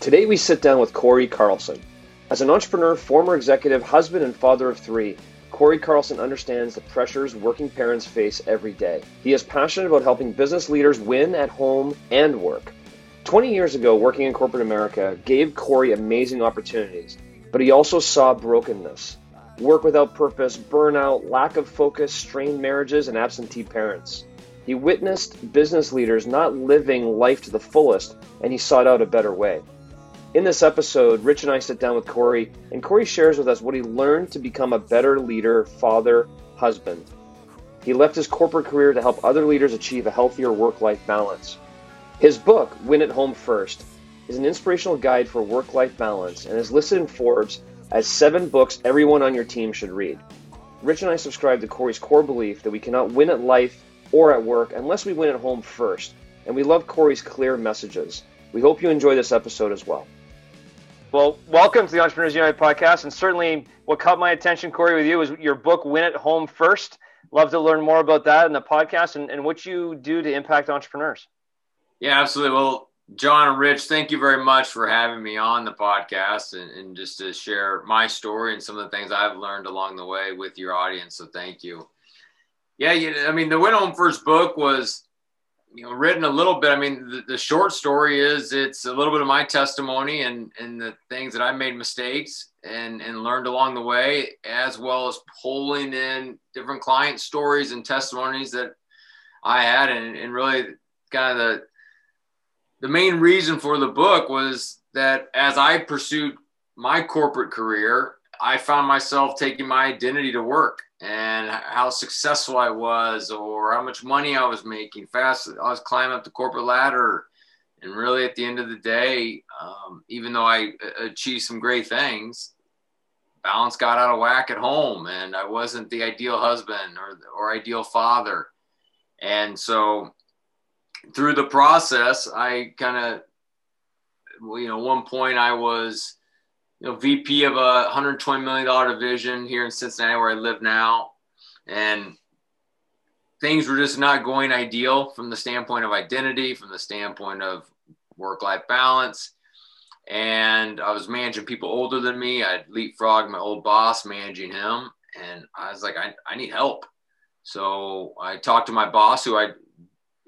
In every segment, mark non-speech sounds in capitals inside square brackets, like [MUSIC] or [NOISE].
Today we sit down with Corey Carlson. As an entrepreneur, former executive, husband, and father of three, Corey Carlson understands the pressures working parents face every day. He is passionate about helping business leaders win at home and work. 20 years ago, working in corporate America gave Corey amazing opportunities, but he also saw brokenness work without purpose, burnout, lack of focus, strained marriages, and absentee parents. He witnessed business leaders not living life to the fullest, and he sought out a better way. In this episode, Rich and I sit down with Corey, and Corey shares with us what he learned to become a better leader, father, husband. He left his corporate career to help other leaders achieve a healthier work life balance. His book, Win at Home First, is an inspirational guide for work life balance and is listed in Forbes as seven books everyone on your team should read. Rich and I subscribe to Corey's core belief that we cannot win at life or at work unless we win at home first, and we love Corey's clear messages. We hope you enjoy this episode as well. Well, welcome to the Entrepreneurs United podcast. And certainly what caught my attention, Corey, with you is your book, Win at Home First. Love to learn more about that in the podcast and, and what you do to impact entrepreneurs. Yeah, absolutely. Well, John and Rich, thank you very much for having me on the podcast and, and just to share my story and some of the things I've learned along the way with your audience. So thank you. Yeah, you, I mean, the Win Home First book was you know written a little bit. I mean the, the, short story is it's a little bit of my testimony and and the things that i made mistakes and and learned along the way as well as pulling in different client stories and testimonies that i had. And, and really kind of the the main reason for the book was that as i pursued my corporate career i found myself taking my identity to work and how successful I was or how much money I was making fast. I was climbing up the corporate ladder. And really, at the end of the day, um, even though I achieved some great things, balance got out of whack at home, and I wasn't the ideal husband or or ideal father. And so, through the process, I kind of, you know, one point I was you know, VP of a $120 million division here in Cincinnati, where I live now. And things were just not going ideal from the standpoint of identity, from the standpoint of work life balance. And I was managing people older than me. I'd leapfrog my old boss, managing him. And I was like, I, I need help. So I talked to my boss, who I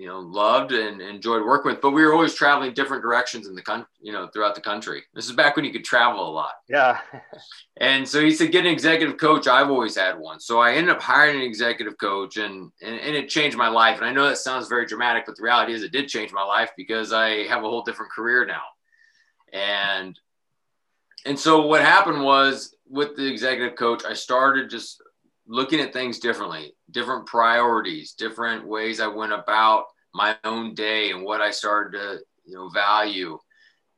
you know, loved and enjoyed working with. But we were always traveling different directions in the country, you know, throughout the country. This is back when you could travel a lot. Yeah. [LAUGHS] and so he said, get an executive coach. I've always had one. So I ended up hiring an executive coach and, and, and it changed my life. And I know that sounds very dramatic, but the reality is it did change my life because I have a whole different career now. And, and so what happened was with the executive coach, I started just looking at things differently, different priorities, different ways I went about my own day and what I started to, you know, value.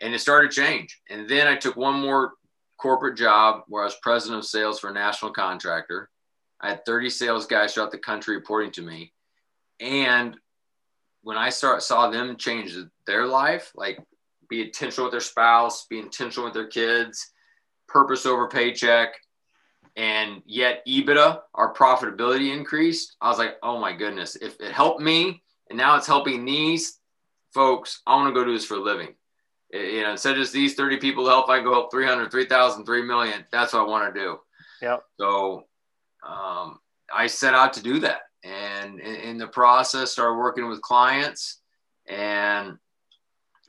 And it started to change. And then I took one more corporate job where I was president of sales for a national contractor. I had 30 sales guys throughout the country reporting to me. And when I start saw them change their life, like be intentional with their spouse, be intentional with their kids, purpose over paycheck, and yet EBITDA, our profitability increased. I was like, oh my goodness, if it helped me and now it's helping these folks, I want to go do this for a living. You know, instead of just these 30 people help, I go help 300, 3,000, 3 million. That's what I want to do. Yeah. So um, I set out to do that. And in, in the process, started working with clients and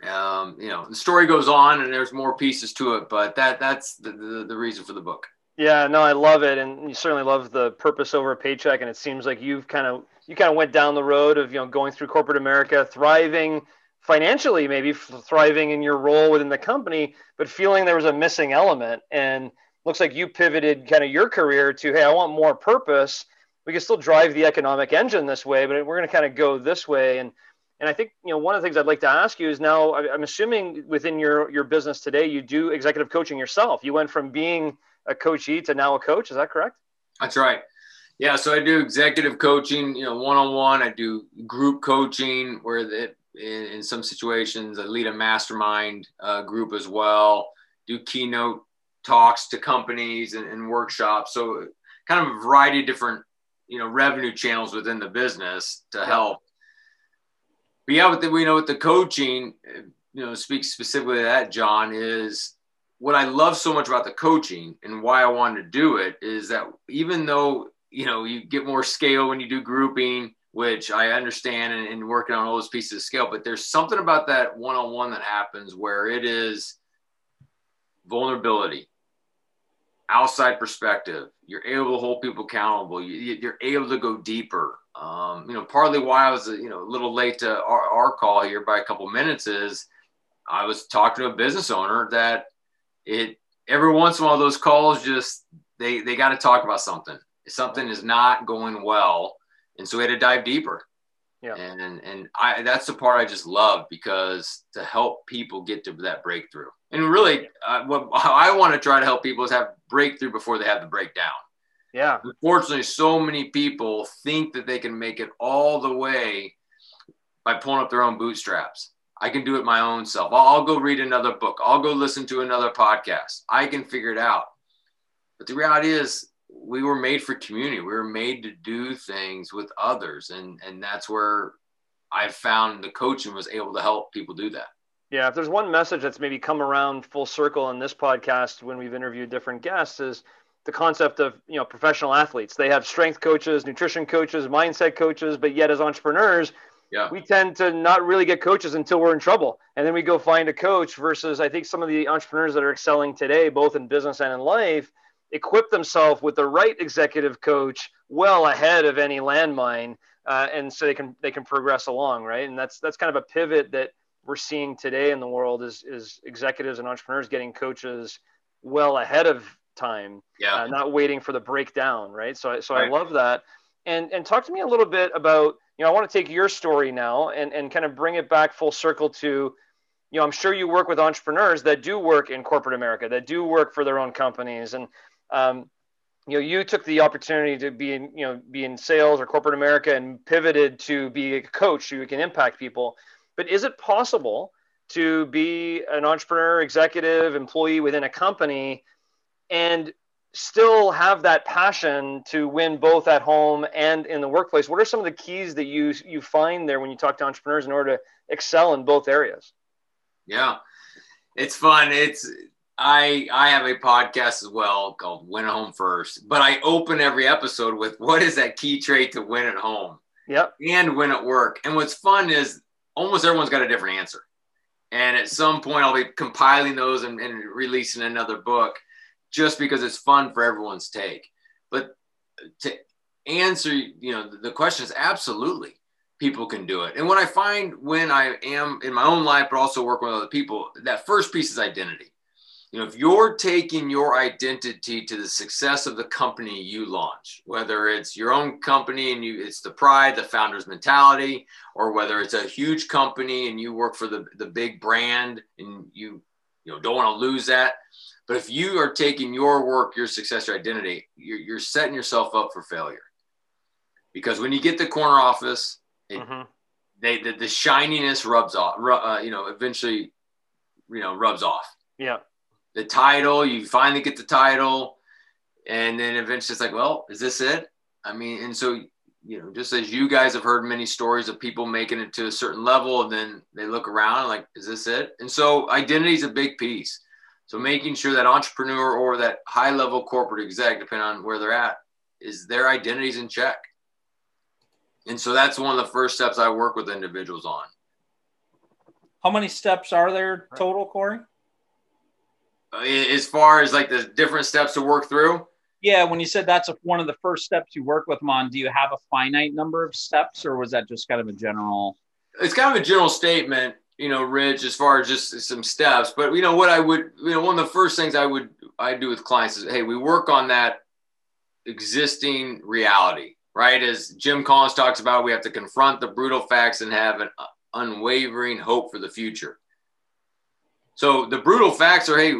um, you know the story goes on and there's more pieces to it but that that's the, the, the reason for the book yeah, no, I love it, and you certainly love the purpose over a paycheck. And it seems like you've kind of you kind of went down the road of you know going through corporate America, thriving financially, maybe thriving in your role within the company, but feeling there was a missing element. And looks like you pivoted kind of your career to, hey, I want more purpose. We can still drive the economic engine this way, but we're going to kind of go this way. And and I think you know one of the things I'd like to ask you is now I'm assuming within your your business today you do executive coaching yourself. You went from being a coachee to now a coach. Is that correct? That's right. Yeah, so I do executive coaching, you know, one on one. I do group coaching where it, in, in, some situations I lead a mastermind uh, group as well. Do keynote talks to companies and, and, workshops. So kind of a variety of different, you know, revenue channels within the business to help. But yeah, with the, we know with the coaching, you know speak specifically to that, John, is what I love so much about the coaching and why I wanted to do it is that even though you know you get more scale when you do grouping, which I understand and, and working on all those pieces of scale, but there's something about that one-on-one that happens where it is vulnerability outside perspective. You're able to hold people accountable. You, are able to go deeper. Um, you know, partly why I was you know a little late to our, our call here by a couple minutes is I was talking to a business owner that it every once in a while those calls just they they got to talk about something. Something is not going well, and so we had to dive deeper. Yeah. And and I that's the part I just love because to help people get to that breakthrough. And really, uh, what I want to try to help people is have breakthrough before they have the breakdown. Yeah. Unfortunately, so many people think that they can make it all the way by pulling up their own bootstraps. I can do it my own self. I'll, I'll go read another book. I'll go listen to another podcast. I can figure it out. But the reality is, we were made for community. We were made to do things with others, and and that's where I found the coaching was able to help people do that. Yeah, if there's one message that's maybe come around full circle in this podcast when we've interviewed different guests is the concept of you know professional athletes. They have strength coaches, nutrition coaches, mindset coaches, but yet as entrepreneurs, yeah. we tend to not really get coaches until we're in trouble, and then we go find a coach. Versus, I think some of the entrepreneurs that are excelling today, both in business and in life, equip themselves with the right executive coach well ahead of any landmine, uh, and so they can they can progress along, right? And that's that's kind of a pivot that we're seeing today in the world is is executives and entrepreneurs getting coaches well ahead of time, yeah, uh, not waiting for the breakdown, right? So so right. I love that. And and talk to me a little bit about you know I want to take your story now and and kind of bring it back full circle to you know I'm sure you work with entrepreneurs that do work in corporate America that do work for their own companies. And um, you know you took the opportunity to be in you know be in sales or corporate America and pivoted to be a coach so you can impact people. But is it possible to be an entrepreneur, executive, employee within a company and still have that passion to win both at home and in the workplace? What are some of the keys that you you find there when you talk to entrepreneurs in order to excel in both areas? Yeah. It's fun. It's I I have a podcast as well called Win at Home First, but I open every episode with what is that key trait to win at home? Yep. And win at work. And what's fun is almost everyone's got a different answer. And at some point, I'll be compiling those and, and releasing another book just because it's fun for everyone's take. But to answer, you know, the question is absolutely people can do it. And what I find when I am in my own life, but also working with other people, that first piece is identity you know, if you're taking your identity to the success of the company you launch, whether it's your own company and you it's the pride, the founder's mentality, or whether it's a huge company and you work for the, the big brand and you you know don't want to lose that. But if you are taking your work, your success, your identity, you're, you're setting yourself up for failure. Because when you get the corner office, it, mm-hmm. they the, the shininess rubs off. Uh, you know, eventually, you know, rubs off. Yeah the title, you finally get the title, and then eventually it's like, well, is this it? I mean, and so you know, just as you guys have heard many stories of people making it to a certain level, and then they look around like, is this it? And so identity is a big piece. So making sure that entrepreneur or that high level corporate exec, depending on where they're at, is their identities in check. And so that's one of the first steps I work with individuals on. How many steps are there total, Corey? Uh, as far as like the different steps to work through yeah when you said that's a, one of the first steps you work with them on do you have a finite number of steps or was that just kind of a general? It's kind of a general statement you know rich as far as just some steps but you know what i would you know one of the first things i would i do with clients is hey we work on that existing reality right? As jim collins talks about we have to confront the brutal facts and have an unwavering hope for the future. So the brutal facts are hey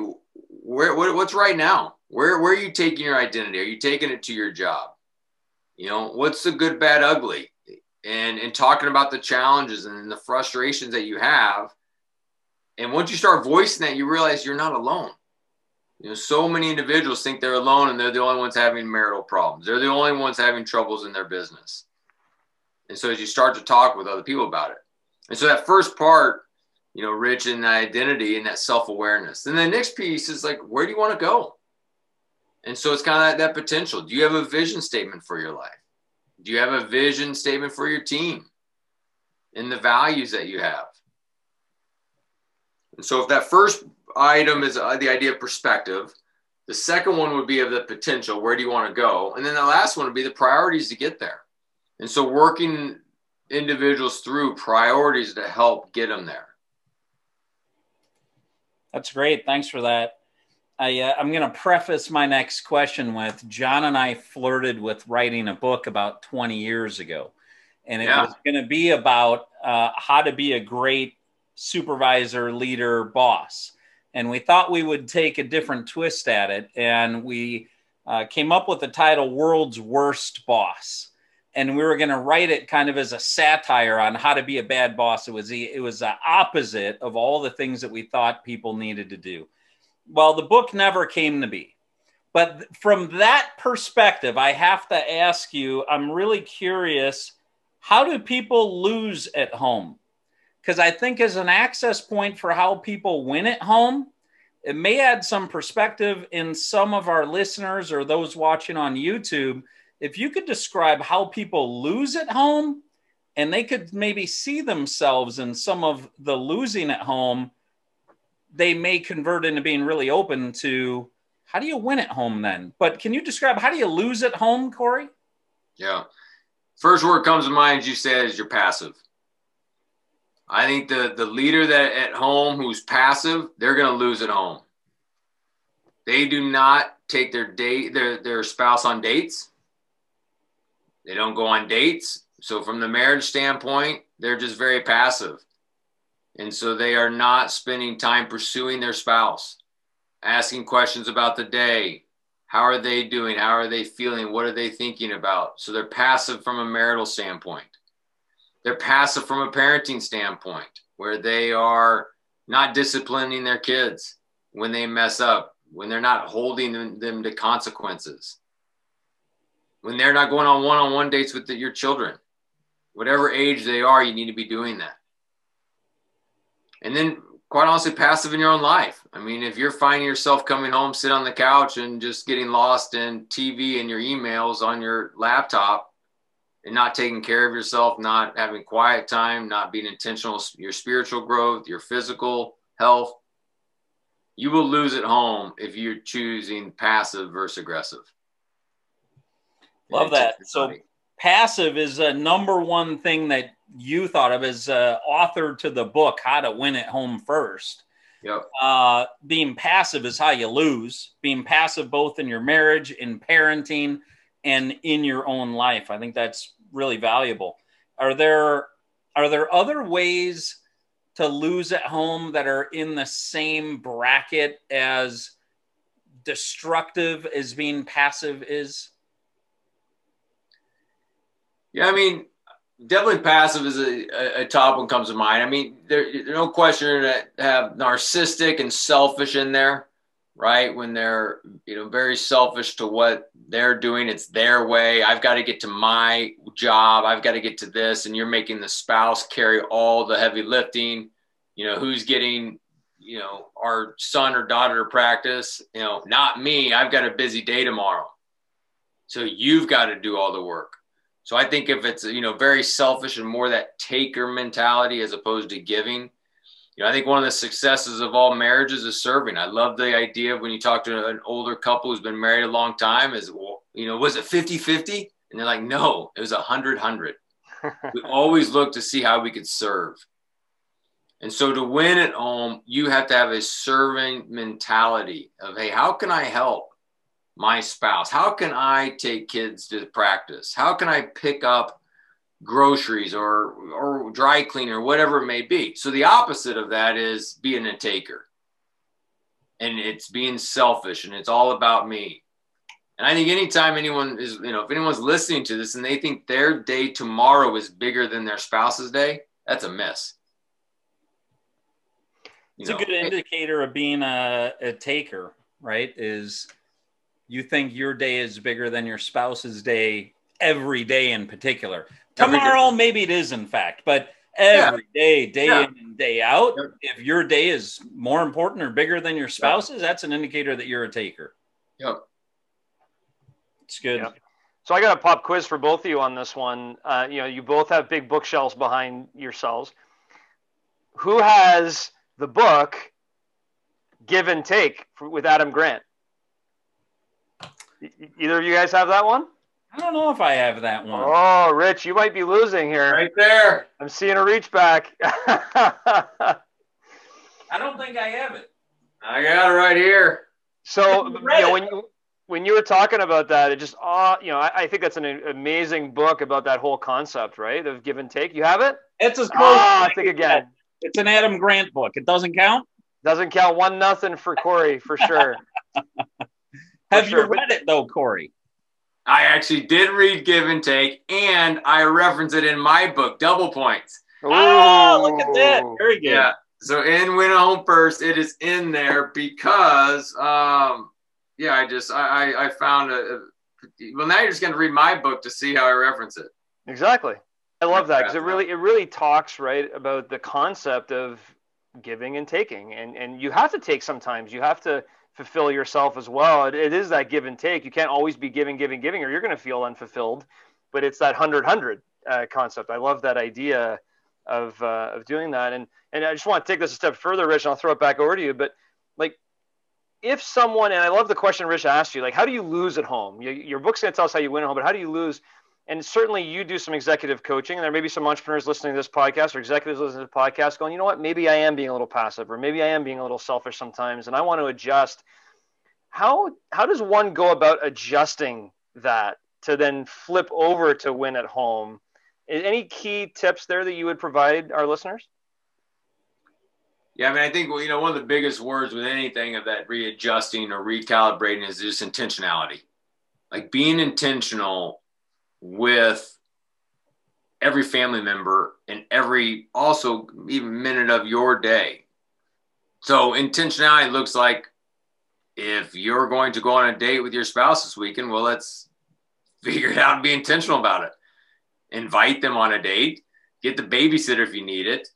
where what, what's right now? Where where are you taking your identity? Are you taking it to your job? You know, what's the good, bad, ugly? And and talking about the challenges and the frustrations that you have. And once you start voicing that, you realize you're not alone. You know, so many individuals think they're alone and they're the only ones having marital problems. They're the only ones having troubles in their business. And so as you start to talk with other people about it. And so that first part you know, rich in identity and that self awareness. and the next piece is like, where do you want to go? And so it's kind of that, that potential. Do you have a vision statement for your life? Do you have a vision statement for your team and the values that you have? And so if that first item is uh, the idea of perspective, the second one would be of the potential. Where do you want to go? And then the last one would be the priorities to get there. And so working individuals through priorities to help get them there. That's great. Thanks for that. I, uh, I'm going to preface my next question with John and I flirted with writing a book about 20 years ago. And it yeah. was going to be about uh, how to be a great supervisor, leader, boss. And we thought we would take a different twist at it. And we uh, came up with the title World's Worst Boss. And we were going to write it kind of as a satire on how to be a bad boss. It was the, it was the opposite of all the things that we thought people needed to do. Well, the book never came to be. But from that perspective, I have to ask you, I'm really curious how do people lose at home? Because I think as an access point for how people win at home, it may add some perspective in some of our listeners or those watching on YouTube. If you could describe how people lose at home and they could maybe see themselves in some of the losing at home, they may convert into being really open to how do you win at home then? But can you describe how do you lose at home, Corey? Yeah. First word comes to mind, as you said, is you're passive. I think the the leader that at home who's passive, they're going to lose at home. They do not take their date their their spouse on dates. They don't go on dates. So from the marriage standpoint, they're just very passive. And so they are not spending time pursuing their spouse, asking questions about the day. How are they doing? How are they feeling? What are they thinking about? So they're passive from a marital standpoint. They're passive from a parenting standpoint, where they are not disciplining their kids when they mess up, when they're not holding them, to consequences, when they're not going on one on one dates with the, your children. Whatever age they are, you need to be doing that. And then, quite honestly, passive in your own life. I mean, if you're finding yourself coming home, sit on the couch and just getting lost in TV and your emails on your laptop, and not taking care of yourself, not having quiet time, not being intentional, your spiritual growth, your physical health, you will lose at home if you're choosing passive versus aggressive. Love that. So passive is a number one thing that you thought of as uh, author to the book, How to Win at Home First. Yep. Uh, being passive is how you lose. Being passive both in your marriage, in parenting, and in your own life. I think that's really valuable. Are there are there other ways to lose at home that are in the same bracket as destructive as being passive is? Yeah, I mean, definitely passive is a, a, top one comes to mind. I mean, there, there's no question that have narcissistic and selfish in there right? When they're, you know, very selfish to what they're doing, it's their way. I've got to get to my job. I've got to get to this. And you're making the spouse carry all the heavy lifting. You know, who's getting, you know, our son or daughter to practice? You know, not me. I've got a busy day tomorrow. So you've got to do all the work. So I think if it's, you know, very selfish and more that taker mentality as opposed to giving, you know, I think one of the successes of all marriages is serving. I love the idea of when you talk to an older couple who's been married a long time is, you know, was it 50 50? And they're like, no, it was 100 100. we [LAUGHS] always look to see how we could serve. And so to win at home, you have to have a serving mentality of, hey, how can I help my spouse? How can I take kids to practice? How can I pick up groceries or or dry cleaner, whatever it may be. So the opposite of that is being a taker. And it's being selfish and it's all about me. And I think anytime anyone is, you know, if anyone's listening to this and they think their day tomorrow is bigger than their spouse's day, that's a miss. You it's know, a good indicator of being a, a taker, right? Is you think your day is bigger than your spouse's day every day in particular. Tomorrow, maybe it is, in fact, but every yeah. day, day yeah. in and day out. Yep. If your day is more important or bigger than your spouse's, yep. that's an indicator that you're a taker. Yep. It's good. Yep. So I got a pop quiz for both of you on this one. Uh, you know, you both have big bookshelves behind yourselves. Who has the book Give and Take with Adam Grant? Either of you guys have that one? I don't know if I have that one. Oh, Rich, you might be losing here. Right there. I'm seeing a reach back. [LAUGHS] I don't think I have it. I got it right here. So, you know, when you when you were talking about that, it just, uh, you know, I, I, think that's an amazing book about that whole concept, right? Of give and take. You have it? It's as close. Oh, I think again. It's an Adam Grant book. It doesn't count. Doesn't count. One nothing for Corey for sure. [LAUGHS] have sure. you read it though, Corey? I actually did read Give and Take, and I reference it in my book, Double Points. Oh, look at that! Very good. Yeah. So in Win at Home First, it is in there because, um, yeah, I just I I found a. Well, now you're just going to read my book to see how I reference it. Exactly. I love that because it really it really talks right about the concept of giving and taking, and and you have to take sometimes. You have to fulfill yourself as well. It, it is that give and take. You can't always be giving, giving, giving, or you're going to feel unfulfilled. But it's that hundred hundred uh, concept. I love that idea of uh, of doing that. And and I just want to take this a step further, Rich. And I'll throw it back over to you. But like, if someone and I love the question Rich asked you, like, how do you lose at home? You, your book's going to tell us how you win at home, but how do you lose? And certainly you do some executive coaching, and there may be some entrepreneurs listening to this podcast or executives listening to the podcast going, you know what, maybe I am being a little passive, or maybe I am being a little selfish sometimes, and I want to adjust. How how does one go about adjusting that to then flip over to win at home? Any key tips there that you would provide our listeners? Yeah, I mean, I think you know one of the biggest words with anything of that readjusting or recalibrating is just intentionality. Like being intentional with every family member and every also even minute of your day. So intentionality looks like if you're going to go on a date with your spouse this weekend, well, let's figure it out and be intentional about it. Invite them on a date, get the babysitter if you need it,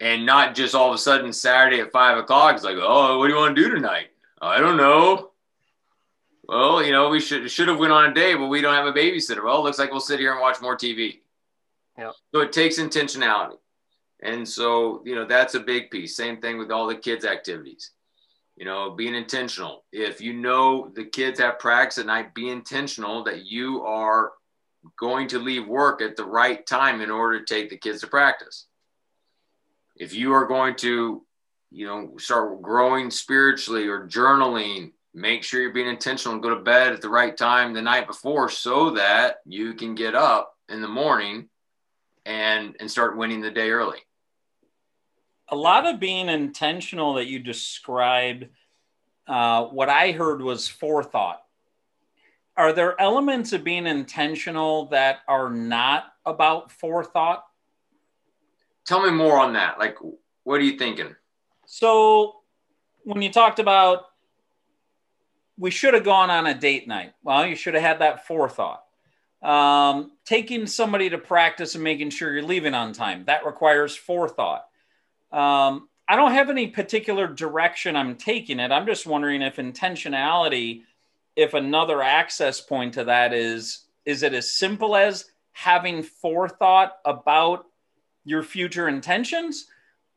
and not just all of a sudden Saturday at five o'clock. It's like, oh, what do you want to do tonight? I don't know well, you know, we should should have went on a day, but we don't have a babysitter. Well, it looks like we'll sit here and watch more TV. Yeah. So it takes intentionality. And so, you know, that's a big piece. Same thing with all the kids' activities. You know, being intentional. If you know the kids have practice at night, be intentional that you are going to leave work at the right time in order to take the kids to practice. If you are going to, you know, start growing spiritually or journaling make sure you're being intentional. And go to bed at the right time the night before so that you can get up in the morning and and start winning the day early. A lot of being intentional that you described uh, what i heard was forethought. Are there elements of being intentional that are not about forethought? Tell me more on that. Like what are you thinking? So when you talked about we should have gone on a date night. Well, you should have had that forethought. Um, taking somebody to practice and making sure you're leaving on time that requires forethought. Um, I don't have any particular direction I'm taking it. I'm just wondering if intentionality, if another access point to that is, is it as simple as having forethought about your future intentions?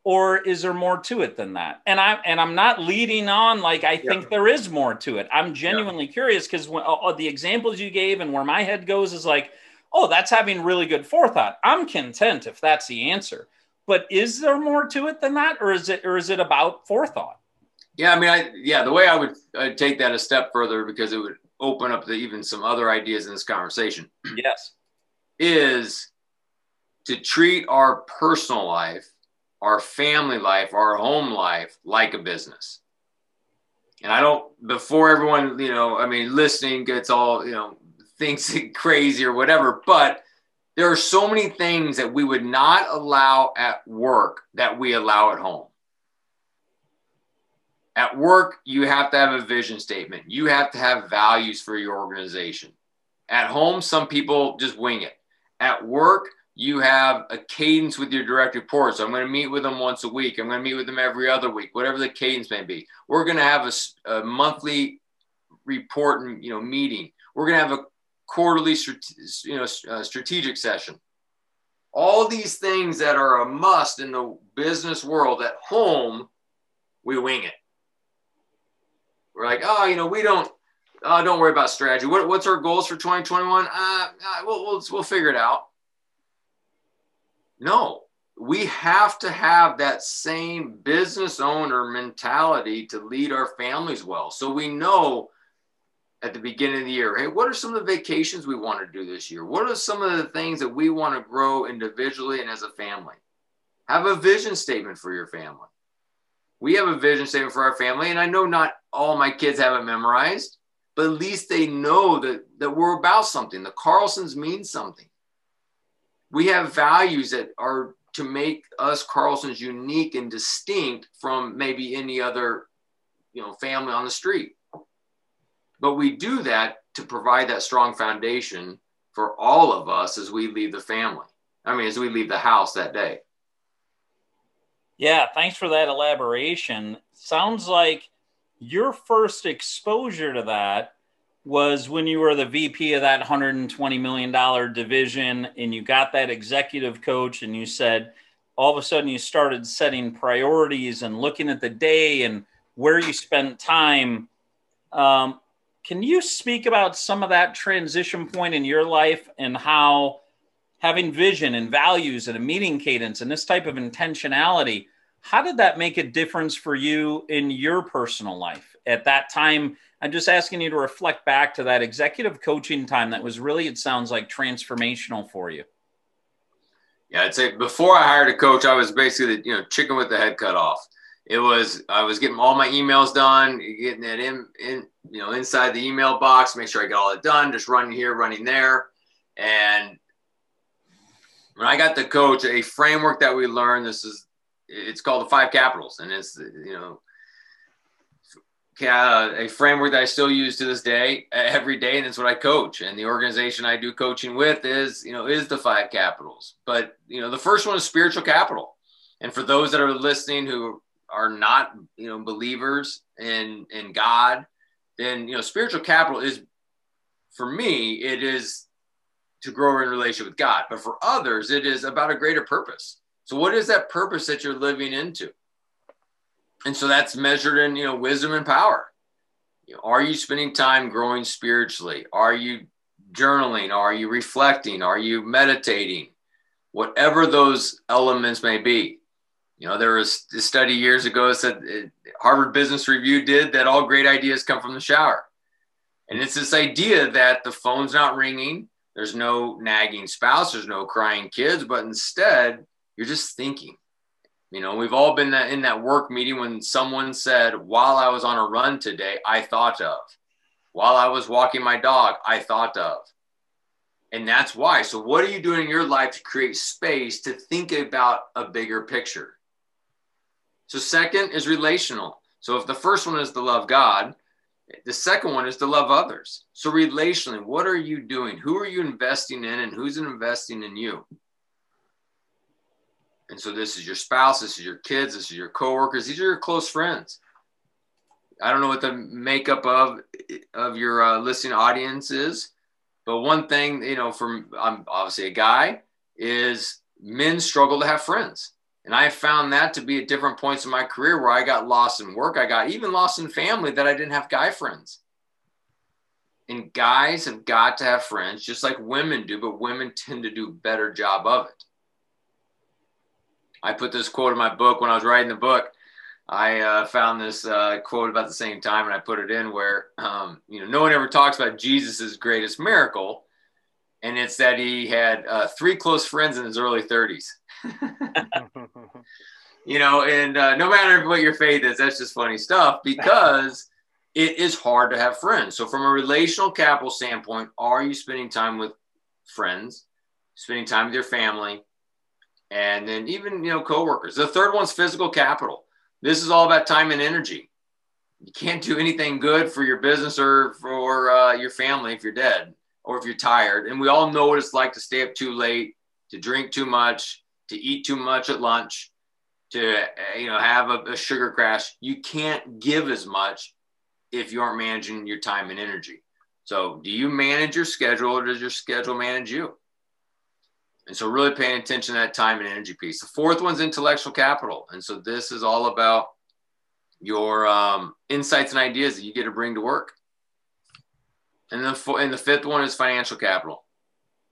Or is there more to it than that? And i and i'm not leading on like i think yeah. there is more to it. I'm genuinely yeah. curious because uh, the examples you gave and where my head goes is like oh that's having really good forethought. I'm content if that's the answer. But is there more to it than that or is it or is it about forethought? Yeah i mean i yeah the way i would I'd take that a step further because it would open up the, even some other ideas in this conversation. Yes. Is to treat our personal life our family life, our home life like a business. And I don't, before everyone, you know, I mean, listening gets all, you know, thinks [LAUGHS] crazy or whatever, but there are so many things that we would not allow at work that we allow at home. At work, you have to have a vision statement. You have to have values for your organization. At home, some people just wing it. At work, you have a cadence with your direct reports. I'm going to meet with them once a week. I'm going to meet with them every other week, whatever the cadence may be. We're going to have a, a monthly report and you know meeting. We're going to have a quarterly you know uh, strategic session. All these things that are a must in the business world at home, we wing it. We're like, oh, you know, we don't. Oh, don't worry about strategy. What, what's our goals for 2021? Uh, uh, we'll, we'll, we'll figure it out. No, we have to have that same business owner mentality to lead our families well. So we know at the beginning of the year, hey, what are some of the vacations we want to do this year? What are some of the things that we want to grow individually and as a family? Have a vision statement for your family. We have a vision statement for our family, and I know not all my kids have it memorized, but at least they know that, that we're about something. The Carlsons mean something. We have values that are to make us Carlsons unique and distinct from maybe any other, you know, family on the street. But we do that to provide that strong foundation for all of us as we leave the family. I mean, as we leave the house that day. Yeah, thanks for that elaboration. Sounds like your first exposure to that was when you were the VP of that $120 million division and you got that executive coach and you said all of a sudden you started setting priorities and looking at the day and where you spent time. Um, can you speak about some of that transition point in your life and how having vision and values and a meeting cadence and this type of intentionality, how did that make a difference for you in your personal life at that time? I'm just asking you to reflect back to that executive coaching time that was really, it sounds like, transformational for you. Yeah, I'd say before I hired a coach, I was basically, you know, chicken with the head cut off it was I was getting all my emails done, getting it in in you know inside the email box, make sure I got all it done, just running here, running there. And when I got the coach, a framework that we learned, this is it's called the five capitals, and it's you know Uh, a framework that I still use to this day every day, and it's what I coach. And the organization I do coaching with is, you know, is the five capitals. But you know, the first one is spiritual capital. And for those that are listening who are not you know believers in in God, then you know spiritual capital is for me it is to grow in relationship with God, but for others it is about a greater purpose. So what is that purpose that you're living into? And so that's measured in you know wisdom and power. You know, are you spending time growing spiritually? Are you journaling? Are you reflecting? Are you meditating? Whatever those elements may be. You know, there was a study years ago that said it, Harvard Business Review did that all great ideas come from the shower. And it's this idea that the phone's not ringing, there's no nagging spouse, there's no crying kids, but instead you're just thinking. You know, we've all been that in that work meeting when someone said, while I was on a run today, I thought of. While I was walking my dog, I thought of. And that's why. So, what are you doing in your life to create space to think about a bigger picture? So, second is relational. So, if the first one is to love God, the second one is to love others. So, relationally, what are you doing? Who are you investing in, and who's investing in you? And so, this is your spouse, this is your kids, this is your coworkers, these are your close friends. I don't know what the makeup of of your uh, listening audience is, but one thing you know, from I'm obviously a guy, is men struggle to have friends. And I found that to be at different points in my career where I got lost in work. I got even lost in family that I didn't have guy friends. And guys have got to have friends just like women do, but women tend to do a better job of it. I put this quote in my book when I was writing the book. I uh, found this uh, quote about the same time and I put it in where, um, you know, no one ever talks about Jesus's greatest miracle. And it's that he had uh, three close friends in his early 30s. [LAUGHS] you know, and uh, no matter what your faith is, that's just funny stuff because it is hard to have friends. So, from a relational capital standpoint, are you spending time with friends, spending time with your family, and then even you know coworkers? The third one's physical capital. This is all about time and energy. You can't do anything good for your business or for uh, your family if you're dead or if you're tired. And we all know what it's like to stay up too late to drink too much, to eat too much at lunch, to you know have a, a sugar crash. You can't give as much if you aren't managing your time and energy. So, do you manage your schedule or does your schedule manage you? And so, really paying attention to that time and energy piece. The fourth one's intellectual capital. And so, this is all about your um, insights and ideas that you get to bring to work. And the, and the fifth one is financial capital.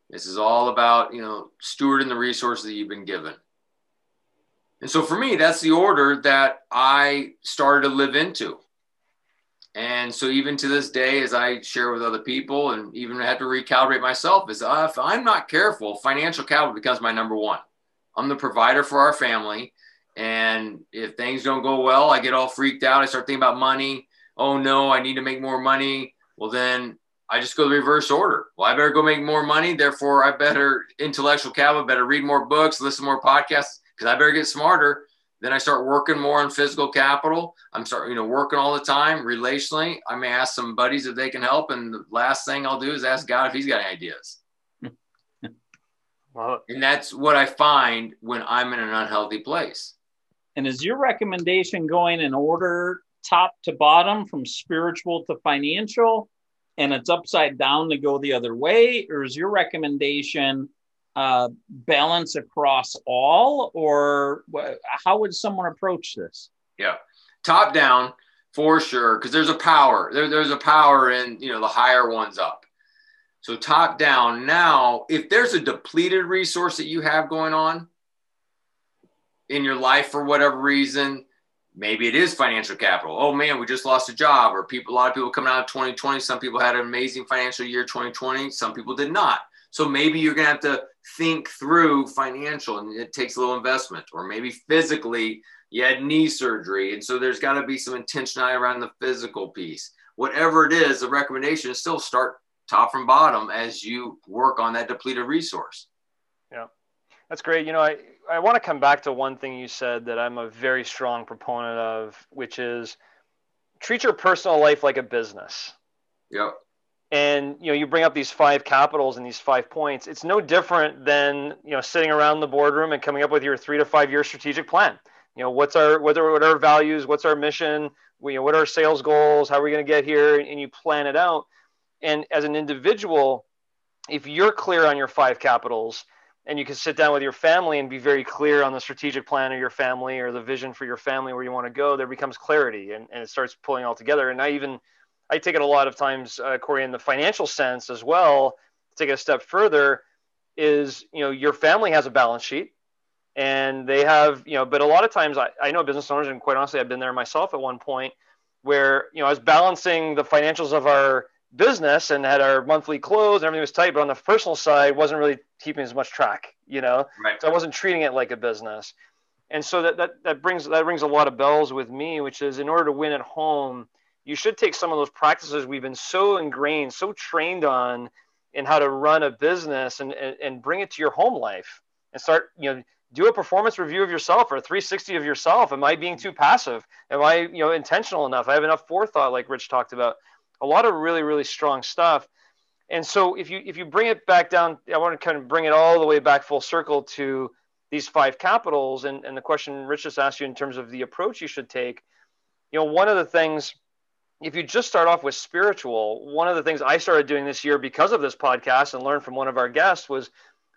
This is all about, you know, stewarding the resources that you've been given. And so for me, that's the order that I started to live into. And so even to this day, as I share with other people and even have to recalibrate myself, is uh, if I'm not careful, financial capital becomes my number one. I'm the provider for our family. And if things don't go well, I get all freaked out. I start thinking about money. Oh no, I need to make more money. Well, then I just go the reverse order. Well, I better go make more money. Therefore, I better intellectual capital, better read more books, listen more podcasts, because I better get smarter. Then I start working more on physical capital. I'm starting, you know, working all the time relationally. I may ask some buddies if they can help. And the last thing I'll do is ask God if he's got any ideas. [LAUGHS] well, and that's what I find when I'm in an unhealthy place. And is your recommendation going in order top to bottom from spiritual to financial? and it's upside down to go the other way? Or is your recommendation uh, balance across all? Or how would someone approach this? Yeah, top down for sure, because there's a power. There, there's a power in you know the higher ones up. So top down. Now, if there's a depleted resource that you have going on in your life for whatever reason, maybe it is financial capital. Oh man, we just lost a job, or people. A lot of people coming out of 2020. Some people had an amazing financial year 2020. Some people did not. So maybe you're gonna have to think through financial, and it takes a little investment. Or maybe physically, you had knee surgery, and so there's got to be some intentionality around the physical piece. Whatever it is, the recommendation is still start top from bottom as you work on that depleted resource. Yeah, that's great. You know, I I want to come back to one thing you said that I'm a very strong proponent of, which is treat your personal life like a business. Yep. And you know, you bring up these five capitals and these five points. It's no different than you know sitting around the boardroom and coming up with your three to five year strategic plan. You know, what's our what are, what are our values? What's our mission? We, you know, what are our sales goals? How are we going to get here? And you plan it out. And as an individual, if you're clear on your five capitals, and you can sit down with your family and be very clear on the strategic plan of your family or the vision for your family where you want to go there becomes clarity and, and it starts pulling all together and i even i take it a lot of times uh, corey in the financial sense as well take it a step further is you know your family has a balance sheet and they have you know but a lot of times i, I know business owners and quite honestly i've been there myself at one point where you know i was balancing the financials of our business and had our monthly close and everything was tight, but on the personal side wasn't really keeping as much track, you know? Right. So I wasn't treating it like a business. And so that, that, that brings that rings a lot of bells with me, which is in order to win at home, you should take some of those practices we've been so ingrained, so trained on in how to run a business and, and, and bring it to your home life and start, you know, do a performance review of yourself or a 360 of yourself. Am I being too passive? Am I, you know, intentional enough? I have enough forethought, like Rich talked about a lot of really really strong stuff and so if you if you bring it back down i want to kind of bring it all the way back full circle to these five capitals and, and the question rich just asked you in terms of the approach you should take you know one of the things if you just start off with spiritual one of the things i started doing this year because of this podcast and learned from one of our guests was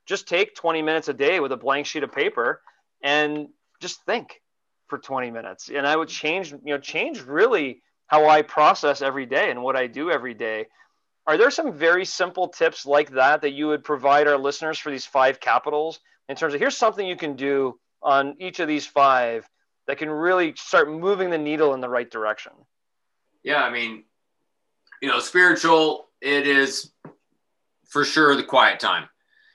just take 20 minutes a day with a blank sheet of paper and just think for 20 minutes and i would change you know change really how I process every day and what I do every day. Are there some very simple tips like that that you would provide our listeners for these five capitals in terms of here's something you can do on each of these five that can really start moving the needle in the right direction? Yeah, I mean, you know, spiritual, it is for sure the quiet time.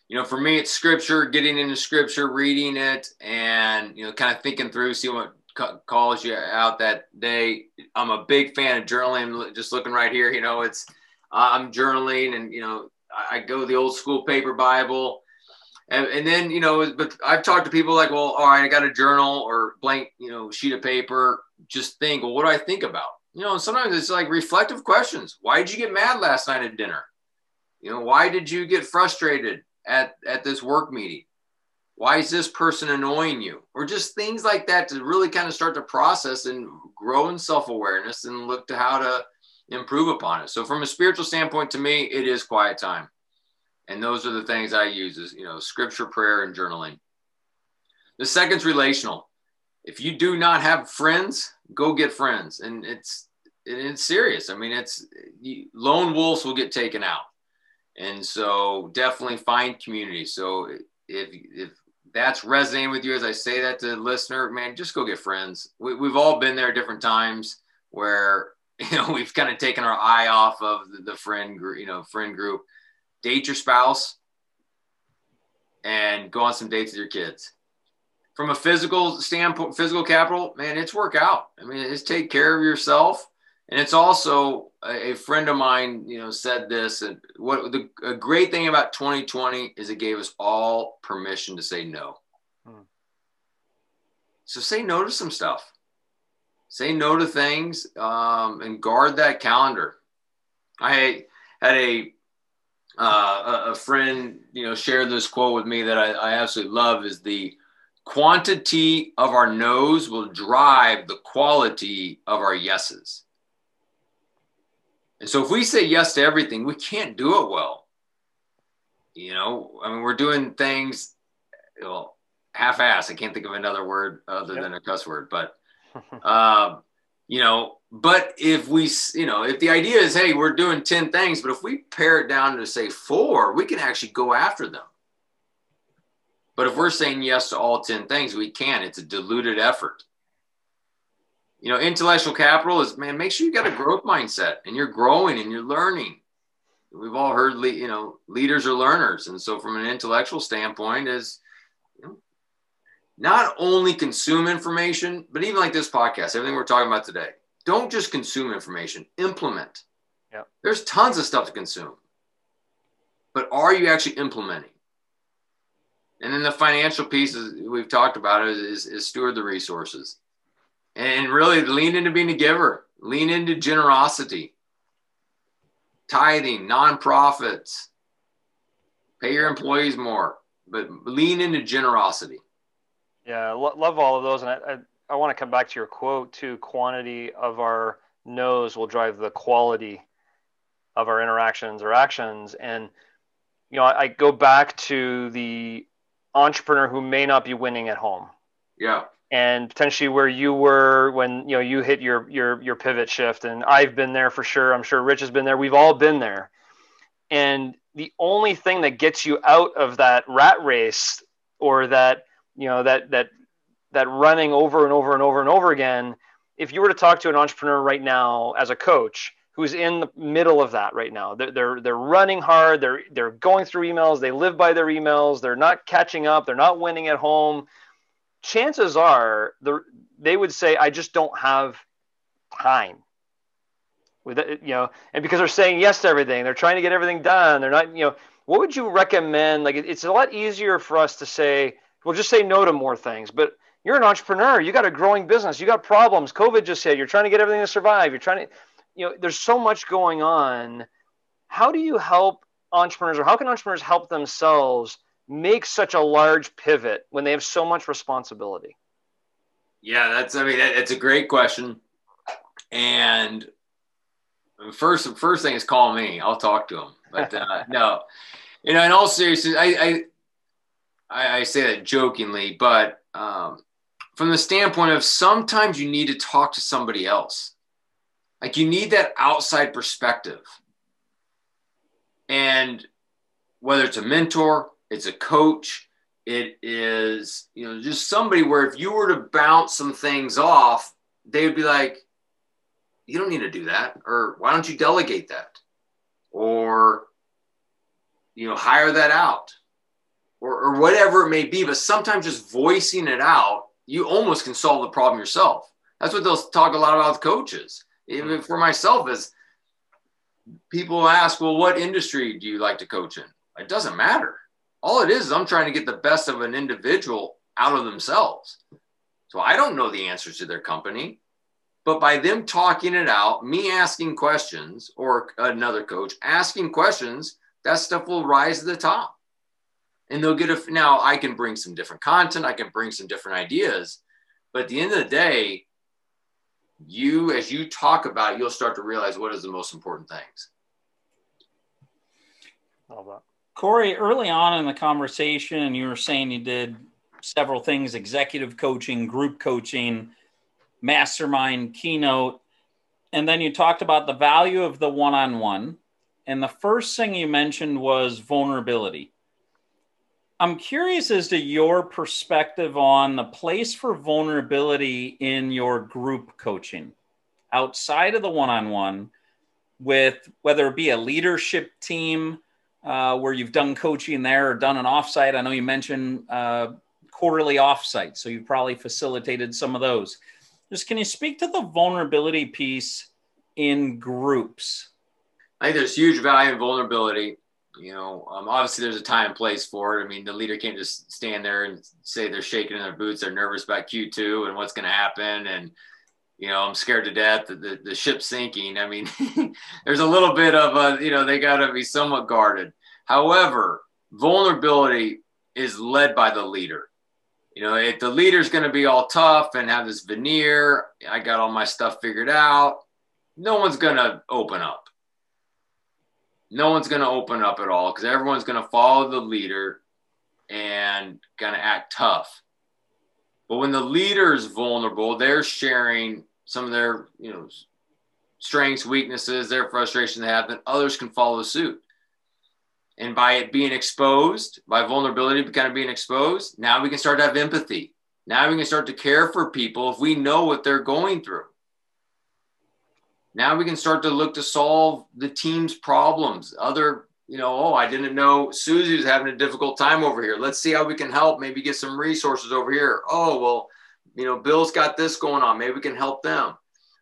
You know, for me, it's scripture, getting into scripture, reading it, and, you know, kind of thinking through, see what calls you out that day. I'm a big fan of journaling. Just looking right here, you know, it's I'm journaling, and you know, I go the old school paper Bible, and, and then you know, but I've talked to people like, well, all right, I got a journal or blank, you know, sheet of paper. Just think, well, what do I think about? You know, sometimes it's like reflective questions. Why did you get mad last night at dinner? You know, why did you get frustrated at at this work meeting? Why is this person annoying you? Or just things like that to really kind of start to process and grow in self awareness and look to how to improve upon it. So, from a spiritual standpoint, to me, it is quiet time. And those are the things I use is, you know, scripture, prayer, and journaling. The second's relational. If you do not have friends, go get friends. And it's, it's serious. I mean, it's lone wolves will get taken out. And so definitely find community. So if, if that's resonating with you as I say that to the listener, man, just go get friends. We, we've all been there different times where, [LAUGHS] you know, we've kind of taken our eye off of the, the friend group, you know, friend group. Date your spouse and go on some dates with your kids. From a physical standpoint, physical capital, man, it's work out. I mean, it's take care of yourself and it's also a, friend of mine, you know, said this. And what the a great thing about 2020 is it gave us all permission to say no. Hmm. So say no to some stuff. Say no to things um, and guard that calendar. I had a uh, a friend, you know, shared this quote with me that I, I absolutely love is the quantity of our no's will drive the quality of our yeses. And so if we say yes to everything, we can't do it well. You know, I mean, we're doing things, well, half-ass. I can't think of another word other yep. than a cuss word, but, uh, [LAUGHS] you know, but if we, you know, if the idea is, hey, we're doing 10 things, but if we pare it down to say four, we can actually go after them. But if we're saying yes to all 10 things, we can. It's a diluted effort you know, intellectual capital is man, make sure you got a growth mindset and you're growing and you're learning. We've all heard, you know, leaders are learners, and so from an intellectual standpoint, is you know, not only consume information, but even like this podcast, everything we're talking about today. Don't just consume information, implement. Yeah. There's tons of stuff to consume, but are you actually implementing? And then the financial pieces we've talked about is, is, is steward the resources and really lean into being a giver, lean into generosity, tithing, nonprofits, pay your employees more, but lean into generosity. Yeah, lo- love all of those. And I, I, I want to come back to your quote too quantity of our no's will drive the quality of our interactions or actions. And, you know, I, I go back to the entrepreneur who may not be winning at home. Yeah. And potentially where you were when you know you hit your your your pivot shift. And I've been there for sure. I'm sure Rich has been there. We've all been there. And the only thing that gets you out of that rat race or that you know that that that running over and over and over and over again if you were to talk to an entrepreneur right now as a coach who's in the middle of that right now they're, they're they're running hard they're they're going through emails they live by their emails they're not catching up they're not winning at home chances are the, they would say, I just don't have time. With it, you know, and because they're saying yes to everything, they're trying to get everything done. They're not, you know, what would you recommend? Like, it's a lot easier for us to say, well, just say no to more things. But you're an entrepreneur. You got a growing business. You got problems. COVID just hit. You're trying to get everything to survive. You're trying to, you know, there's so much going on. How do you help entrepreneurs, or how can entrepreneurs help themselves make such a large pivot when they have so much responsibility? Yeah, that's I mean it's a great question. And first first thing is call me. I'll talk to them But uh, [LAUGHS] no, you know, in all seriousness, I I, I say that jokingly, but um, from the standpoint of sometimes you need to talk to somebody else. Like you need that outside perspective. And whether it's a mentor, it's a coach, it is, you know, just somebody where if you were to bounce some things off, they would be like, you don't need to do that. Or why don't you delegate that? Or, you know, hire that out or, or whatever it may be. But sometimes just voicing it out, you almost can solve the problem yourself. That's what they'll talk a lot about with coaches. Even for myself, is people ask, well, what industry do you like to coach in? It doesn't matter all it is is I'm trying to get the best of an individual out of themselves. So I don't know the answers to their company, but by them talking it out, me asking questions or another coach asking questions, that stuff will rise to the top. and they'll get a now i can bring some different content i can bring some different ideas but at the end of the day you as you talk about it, you'll start to realize what is the most important things. Cory early on in the conversation you were saying you did several things executive coaching group coaching mastermind keynote and then you talked about the value of the one-on-one and the first thing you mentioned was vulnerability I'm curious as to your perspective on the place for vulnerability in your group coaching outside of the one on one, with whether it be a leadership team uh, where you've done coaching there or done an offsite. I know you mentioned uh, quarterly offsite, so you've probably facilitated some of those. Just can you speak to the vulnerability piece in groups? I think there's huge value in vulnerability you know, um, obviously there's a time and place for it. I mean, the leader can't just stand there and say they're shaking in their boots, they're nervous about Q2 and what's going to happen. And, you know, I'm scared to death that the, the ship's sinking. I mean, [LAUGHS] there's a little bit of a, you know, they got to be somewhat guarded. However, vulnerability is led by the leader. You know, if the leader's going to be all tough and have this veneer, I got all my stuff figured out, no one's going to open up no one's going to open up at all because everyone's going to follow the leader and going to act tough. But when the leader is vulnerable, they're sharing some of their, you know, strengths, weaknesses, their frustration they have, then others can follow suit. And by it being exposed, by vulnerability kind of being exposed, now we can start to have empathy. Now we can start to care for people if we know what they're going through. Now we can start to look to solve the team's problems. Other, you know, oh, I didn't know Susie was having a difficult time over here. Let's see how we can help. Maybe get some resources over here. Oh, well, you know, Bill's got this going on. Maybe we can help them.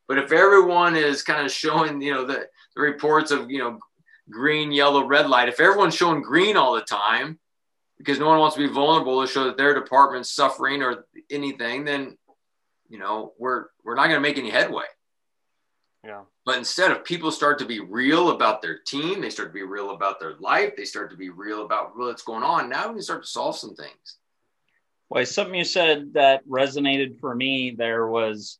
But if everyone is kind of showing, you know, the, the reports of, you know, green, yellow, red light, if everyone's showing green all the time because no one wants to be vulnerable to show that their department's suffering or anything, then, you know, we're, we're not going to make any headway. Yeah. But instead of people start to be real about their team, they start to be real about their life, they start to be real about what's going on. Now we can start to solve some things. Well, something you said that resonated for me there was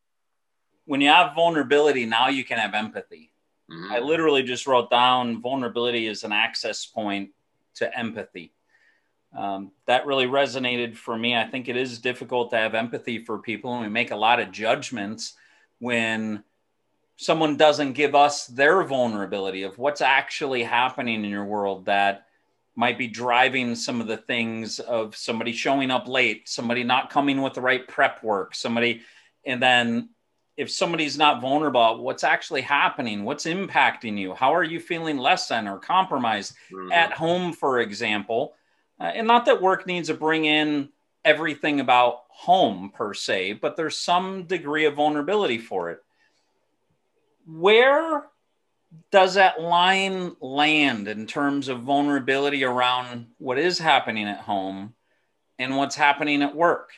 when you have vulnerability, now you can have empathy. Mm-hmm. I literally just wrote down vulnerability is an access point to empathy. Um, that really resonated for me. I think it is difficult to have empathy for people, and we make a lot of judgments when someone doesn't give us their vulnerability of what's actually happening in your world that might be driving some of the things of somebody showing up late, somebody not coming with the right prep work, somebody, and then if somebody's not vulnerable, what's actually happening? What's impacting you? How are you feeling less than or compromised mm-hmm. at home, for example? Uh, and not that work needs to bring in everything about home per se, but there's some degree of vulnerability for it where does that line land in terms of vulnerability around what is happening at home and what's happening at work?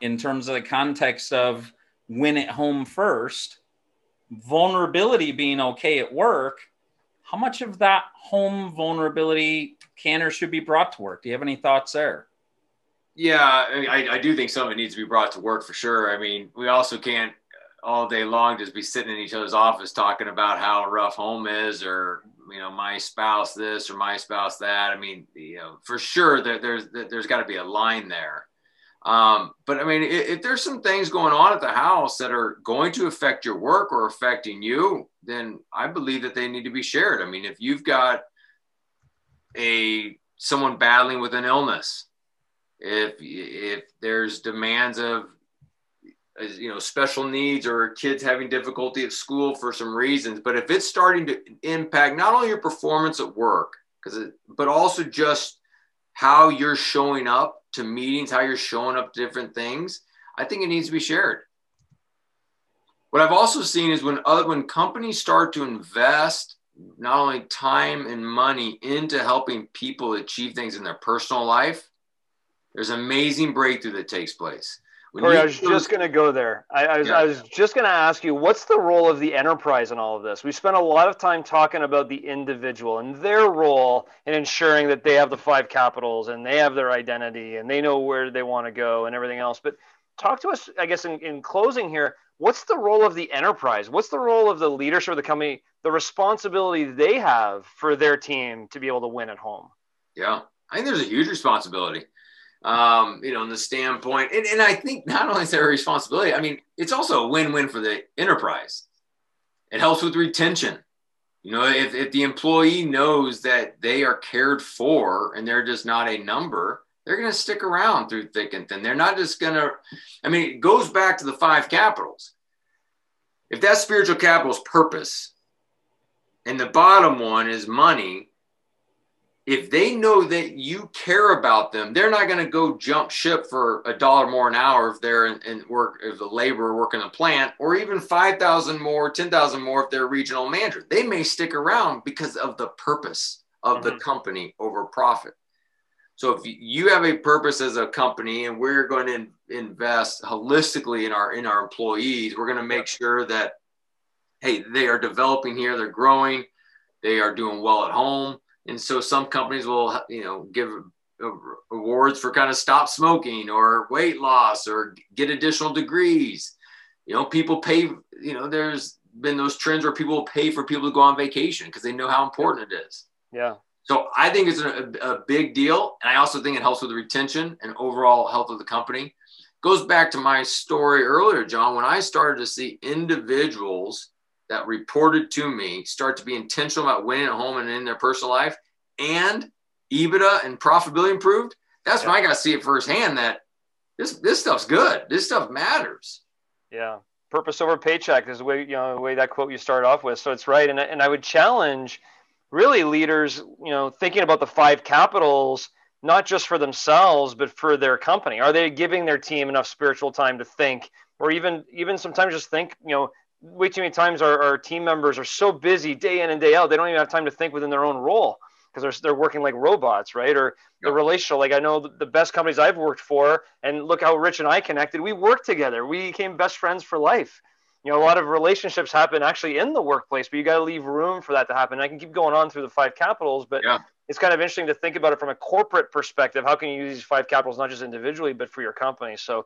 In terms of the context of win at home first vulnerability being okay at work how much of that home vulnerability can or should be brought to work? Do you have any thoughts there? Yeah I, I do think some of it needs to be brought to work for sure. I mean we also can't all day long just be sitting in each other's office talking about how rough home is or you know my spouse this or my spouse that. I mean you know for sure there, there's there's got to be a line there. Um, but i mean if, if, there's some things going on at the house that are going to affect your work or affecting you then i believe that they need to be shared. I mean if you've got a someone battling with an illness if if there's demands of you know special needs or kids having difficulty at school for some reasons. But if it's starting to impact not only your performance at work because but also just how you're showing up to meetings how you're showing up to different things i think it needs to be shared. What i've also seen is when other when companies start to invest not only time and money into helping people achieve things in their personal life there's amazing breakthrough that takes place Cory, I was just going to go there. I, I was, yeah. I was just going to ask you, what's the role of the enterprise in all of this? We spent a lot of time talking about the individual and their role in ensuring that they have the five capitals and they have their identity and they know where they want to go and everything else. But talk to us, I guess, in, in closing here, what's the role of the enterprise? What's the role of the leadership of the company, the responsibility they have for their team to be able to win at home? Yeah, I think there's a huge responsibility um, you know, in the standpoint. And, and I think not only is there a responsibility, I mean, it's also a win win for the enterprise. It helps with retention. You know, if, if the employee knows that they are cared for and they're just not a number, they're going to stick around through thick and thin. They're not just going to, I mean, it goes back to the five capitals. If that spiritual capital is purpose and the bottom one is money, if they know that you care about them, they're not going to go jump ship for a dollar more an hour if they're in, in work, if the laborer working a plant, or even 5,000 more, 10,000 more if they're a regional manager. They may stick around because of the purpose of mm-hmm. the company over profit. So if you have a purpose as a company and we're going to invest holistically in our in our employees, we're going to make sure that hey, they are developing here, they're growing, they are doing well at home and so some companies will you know give awards for kind of stop smoking or weight loss or get additional degrees. You know people pay you know there's been those trends where people pay for people to go on vacation because they know how important it is. Yeah. So i think it's a, a big deal and i also think it helps with the retention and overall health of the company. Goes back to my story earlier john. When i started to see individuals that reported to me start to be intentional about winning at home and in their personal life and EBITDA and profitability improved, that's yeah. when I got to see it firsthand that this this stuff's good. This stuff matters. Yeah. Purpose over paycheck is the way you know the way that quote you start off with. So it's right. And and I would challenge really leaders, you know, thinking about the five capitals, not just for themselves, but for their company. Are they giving their team enough spiritual time to think? Or even even sometimes just think, you know, way too many times our, our team members are so busy day in and day out, they don't even have time to think within their own role because they're, they're working like robots, right? Or the relational, like I know the best companies I've worked for, and look how Rich and I connected. We worked together. We became best friends for life. You know, a lot of relationships happen actually in the workplace, but you got to leave room for that to happen. And I can keep going on through the five capitals, but yeah. it's kind of interesting to think about it from a corporate perspective. How can you use these five capitals not just individually, but for your company? So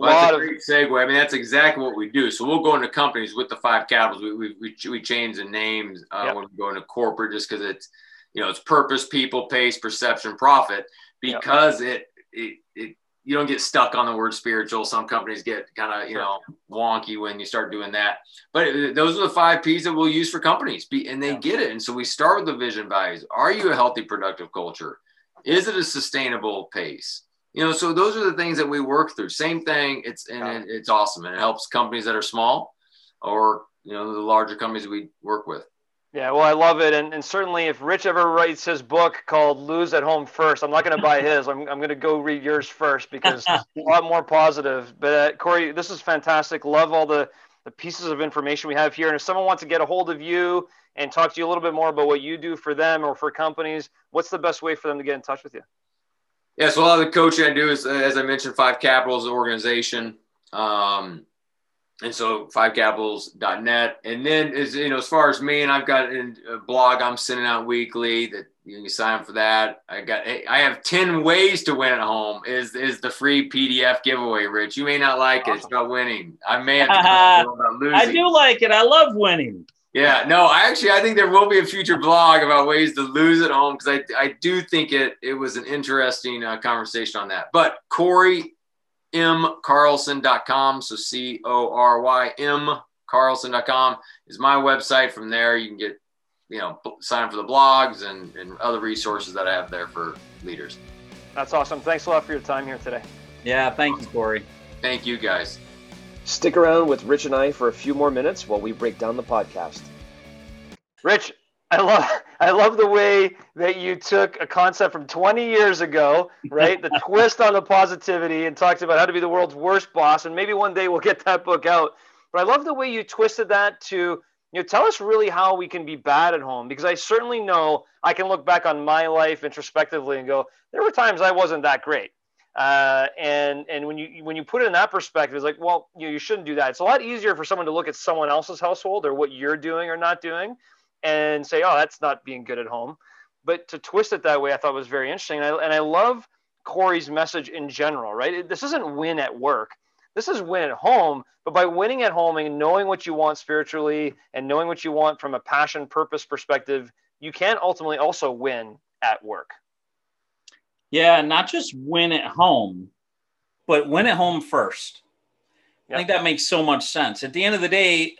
well, that's a great segue. I mean, that's exactly what we do. So we'll go into companies with the five capitals. We we we, we change the names uh, yep. when we go into corporate just because it's you know it's purpose, people, pace, perception, profit. Because yep. it, it it you don't get stuck on the word spiritual. Some companies get kind of you sure. know wonky when you start doing that. But those are the five P's that we'll use for companies, and they yeah. get it. And so we start with the vision values. Are you a healthy, productive culture? Is it a sustainable pace? You know so those are the things that we work through. Same thing it's and it, it's awesome and it helps companies that are small or you know the larger companies we work with. Yeah well i love it and, and certainly if rich ever writes his book called lose at home first i'm not going to buy his i'm, I'm going to go read yours first because [LAUGHS] a lot more positive. But uh, cory this is fantastic. Love all the the pieces of information we have here and if someone wants to get a hold of you and talk to you a little bit more about what you do for them or for companies what's the best way for them to get in touch with you yeah, so a lot of the coaching I do is, as I mentioned, Five Capitals organization. Um, and so fivecapitals.net. And then as you know, as far as me, and I've got a blog I'm sending out weekly that you can sign up for that. I got I have 10 ways to win at home is is the free PDF giveaway, Rich. You may not like it. It's about winning. I may have to [LAUGHS] about losing. I do like it. I love winning. Yeah, no, I actually I think there will be a future blog about ways to lose at home because I, I do think it it was an interesting uh, conversation on that. But Cory M Carlson.com, so C O R Y M Carlson.com is my website. From there, you can get you know sign up for the blogs and, and other resources that I have there for leaders. That's awesome. Thanks a lot for your time here today. Yeah, thank you, Cory. Thank you, guys. Stick around with Rich and I for a few more minutes while we break down the podcast. Rich, I love [LAUGHS] I love the way that you took a concept from 20 years ago, right? the [LAUGHS] twist on the positivity and talked about how to be the world's worst boss and maybe one day we'll get that book out. But I love the way you twisted that to you know tell us really how we can be bad at home because I certainly know I can look back on my life introspectively and go there were times I wasn't that great. Uh, and and when you when you put it in that perspective, it's like, well, you, you shouldn't do that. It's a lot easier for someone to look at someone else's household or what you're doing or not doing, and say, oh, that's not being good at home. But to twist it that way, I thought was very interesting. And I, and I love Cory's message in general, right? This isn't win at work. This is win at home. But by winning at home and knowing what you want spiritually and knowing what you want from a passion, purpose perspective, you can ultimately also win at work. Yeah, not just win at home, but win at home first. Yep. I think that makes so much sense. At the end of the day,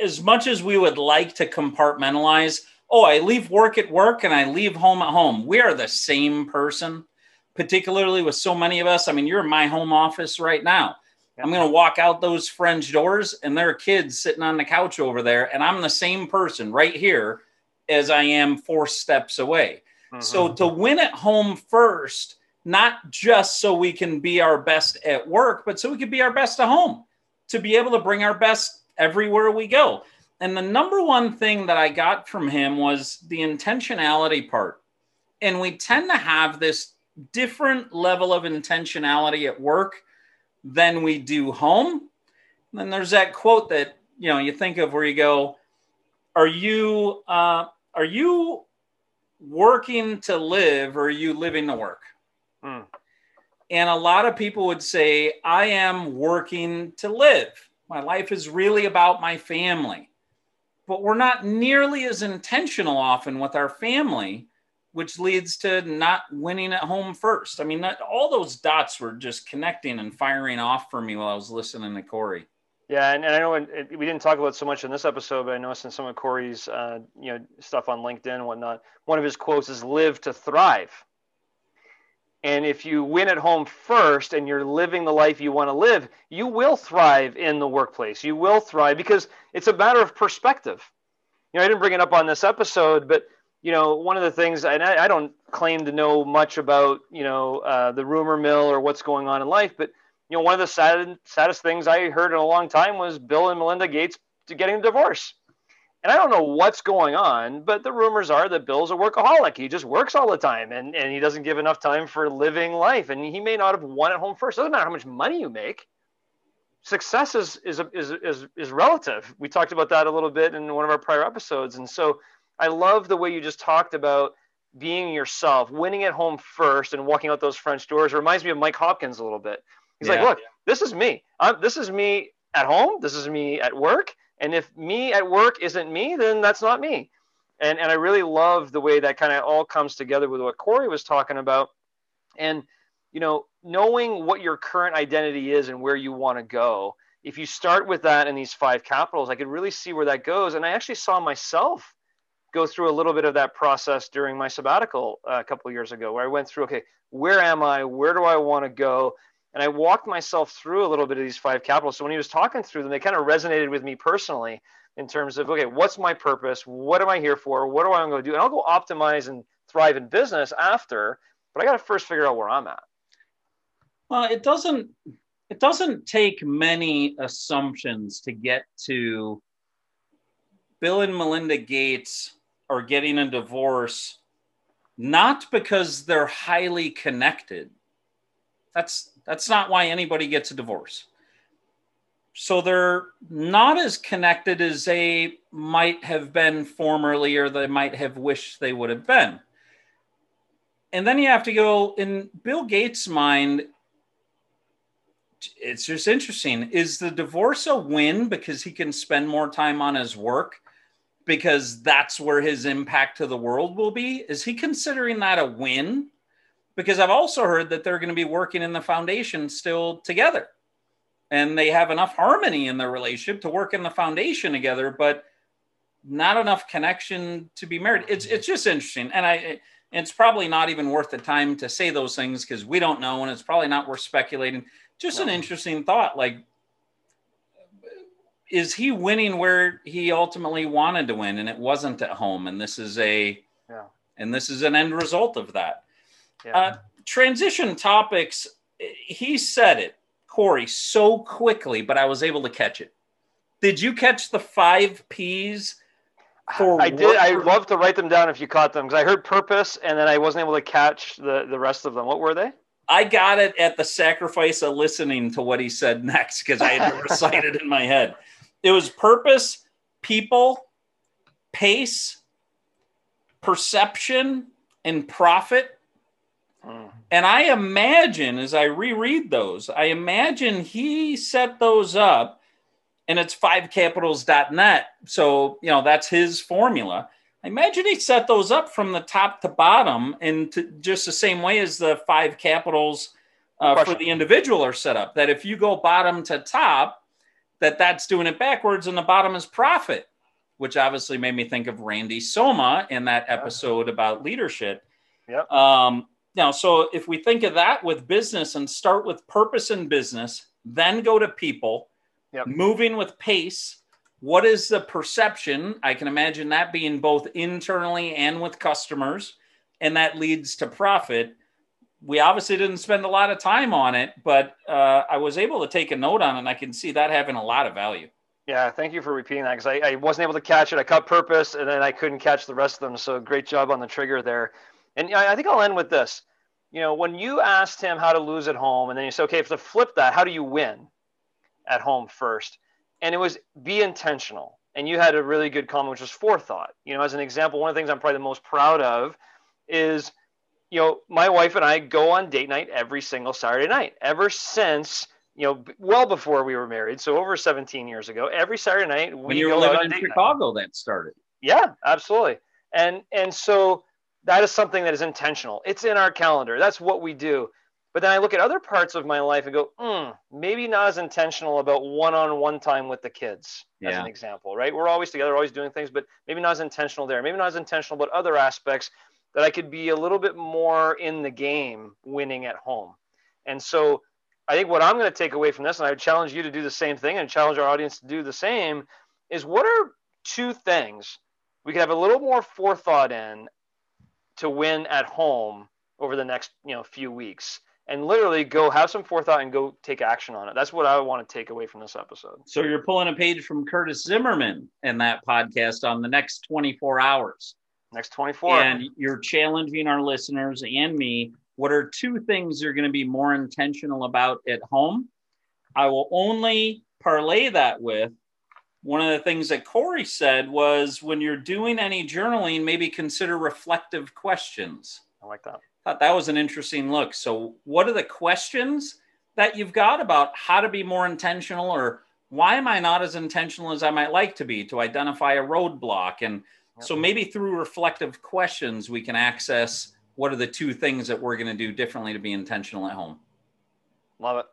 as much as we would like to compartmentalize, oh, I leave work at work and I leave home at home, we are the same person, particularly with so many of us. I mean, you're in my home office right now. Yep. I'm going to walk out those French doors and there are kids sitting on the couch over there, and I'm the same person right here as I am four steps away. Mm-hmm. So to win at home first, not just so we can be our best at work, but so we can be our best at home, to be able to bring our best everywhere we go. And the number one thing that I got from him was the intentionality part. And we tend to have this different level of intentionality at work than we do home. And then there's that quote that you know you think of where you go, "Are you uh, are you working to live or are you living to work? Mm. And a lot of people would say, I am working to live. My life is really about my family. But we're not nearly as intentional often with our family, which leads to not winning at home first. I mean, that, all those dots were just connecting and firing off for me while I was listening to Cory. Yeah, and, and I know we didn't talk about so much in this episode, but I noticed in some of Cory's uh, you know stuff on LinkedIn and whatnot, one of his quotes is "Live to thrive." And if you win at home first and you're living the life you want to live, you will thrive in the workplace. You will thrive because it's a matter of perspective. You know, I didn't bring it up on this episode, but you know, one of the things, and I, I don't claim to know much about you know uh, the rumor mill or what's going on in life, but you know, one of the sad, saddest things I heard in a long time was Bill and Melinda Gates getting a divorce. And I don't know what's going on, but the rumors are that Bill's a workaholic. He just works all the time and, and he doesn't give enough time for living life. And he may not have won at home first. It doesn't matter how much money you make. Success is, is, is, is, is relative. We talked about that a little bit in one of our prior episodes. And so I love the way you just talked about being yourself, winning at home first and walking out those French doors. It reminds me of Mike Hopkins a little bit. He's yeah. like, look, this is me. I'm, this is me at home. This is me at work. And if me at work isn't me, then that's not me. And and I really love the way that kind of all comes together with what Cory was talking about. And you know, knowing what your current identity is and where you want to go. If you start with that in these five capitals, I could really see where that goes. And I actually saw myself go through a little bit of that process during my sabbatical uh, a couple years ago, where I went through, okay, where am I? Where do I want to go? And I walked myself through a little bit of these five capitals. So when he was talking through them, they kind of resonated with me personally in terms of okay, what's my purpose? What am I here for? What do I want to do? And I'll go optimize and thrive in business after, but I got to first figure out where I'm at. Well, it doesn't it doesn't take many assumptions to get to Bill and Melinda Gates are getting a divorce not because they're highly connected. That's that's not why anybody gets a divorce. So they're not as connected as they might have been formerly or they might have wished they would have been. And then you have to go in Bill Gates' mind. It's just interesting. Is the divorce a win because he can spend more time on his work because that's where his impact to the world will be? Is he considering that a win? Because I've also heard that they're going to be working in the foundation still together. And they have enough harmony in their relationship to work in the foundation together, but not enough connection to be married. It's it's just interesting. And I it's probably not even worth the time to say those things because we don't know and it's probably not worth speculating. Just no. an interesting thought. Like is he winning where he ultimately wanted to win and it wasn't at home and this is a yeah. and this is an end result of that yeah. Uh, transition topics. He said it, Cory, so quickly, but I was able to catch it. Did you catch the five P's? For I did. I love to write them down if you caught them because I heard purpose and then I wasn't able to catch the the rest of them. What were they? I got it at the sacrifice of listening to what he said [LAUGHS] next because I had to recite it in my head. It was purpose, people, pace, perception, and profit. Mm. And I imagine as I reread those, I imagine he set those up and it's fivecapitals.net. So, you know, that's his formula. I imagine he set those up from the top to bottom and to just the same way as the five capitals uh, for the individual are set up. That if you go bottom to top, that that's doing it backwards and the bottom is profit, which obviously made me think of Randy Soma in that episode about leadership. Yep. Um, now, so if we think of that with business and start with purpose in business, then go to people, yep. moving with pace, what is the perception? I can imagine that being both internally and with customers, and that leads to profit. We obviously didn't spend a lot of time on it, but uh, I was able to take a note on it, and I can see that having a lot of value. Yeah, thank you for repeating that because I, I, wasn't able to catch it. I cut purpose, and then I couldn't catch the rest of them. So great job on the trigger there. And I think I'll end with this. You know, when you asked him how to lose at home, and then you said, okay, if to flip that, how do you win at home first? and it was be intentional. And you had a really good comment, which was forethought. You know, as an example, one of the things I'm probably the most proud of is, you know, my wife and I go on date night every single Saturday night ever since you know, well before we were married, so over 17 years ago, every Saturday night we when you were living in Chicago, night. that started. Yeah, absolutely. And and so that is something that is intentional. It's in our calendar. That's what we do. But then I look at other parts of my life and go, mm, maybe not as intentional about one-on-one time with the kids, as an example, right? We're always together, always doing things, but maybe not as intentional there. Maybe not as intentional about other aspects that I could be a little bit more in the game winning at home. And so I think what I'm going to take away from this, and I would challenge you to do the same thing and challenge our audience to do the same, is what are two things we could have a little more forethought in to win at home over the next you know few weeks and literally go have some forethought and go take action on it. That's what I want to take away from this episode. So you're pulling a page from Curtis Zimmerman and that podcast on the next 24 hours. Next 24. And you're challenging our listeners and me. What are two things you're going to be more intentional about at home? I will only parlay that with one of the things that Corey said was when you're doing any journaling, maybe consider reflective questions. I like that thought that was an interesting look. So, what are the questions that you've got about how to be more intentional or why am I not as intentional as I might like to be to identify a roadblock? And yep. so, maybe through reflective questions, we can access what are the two things that we're going to do differently to be intentional at home. Love it.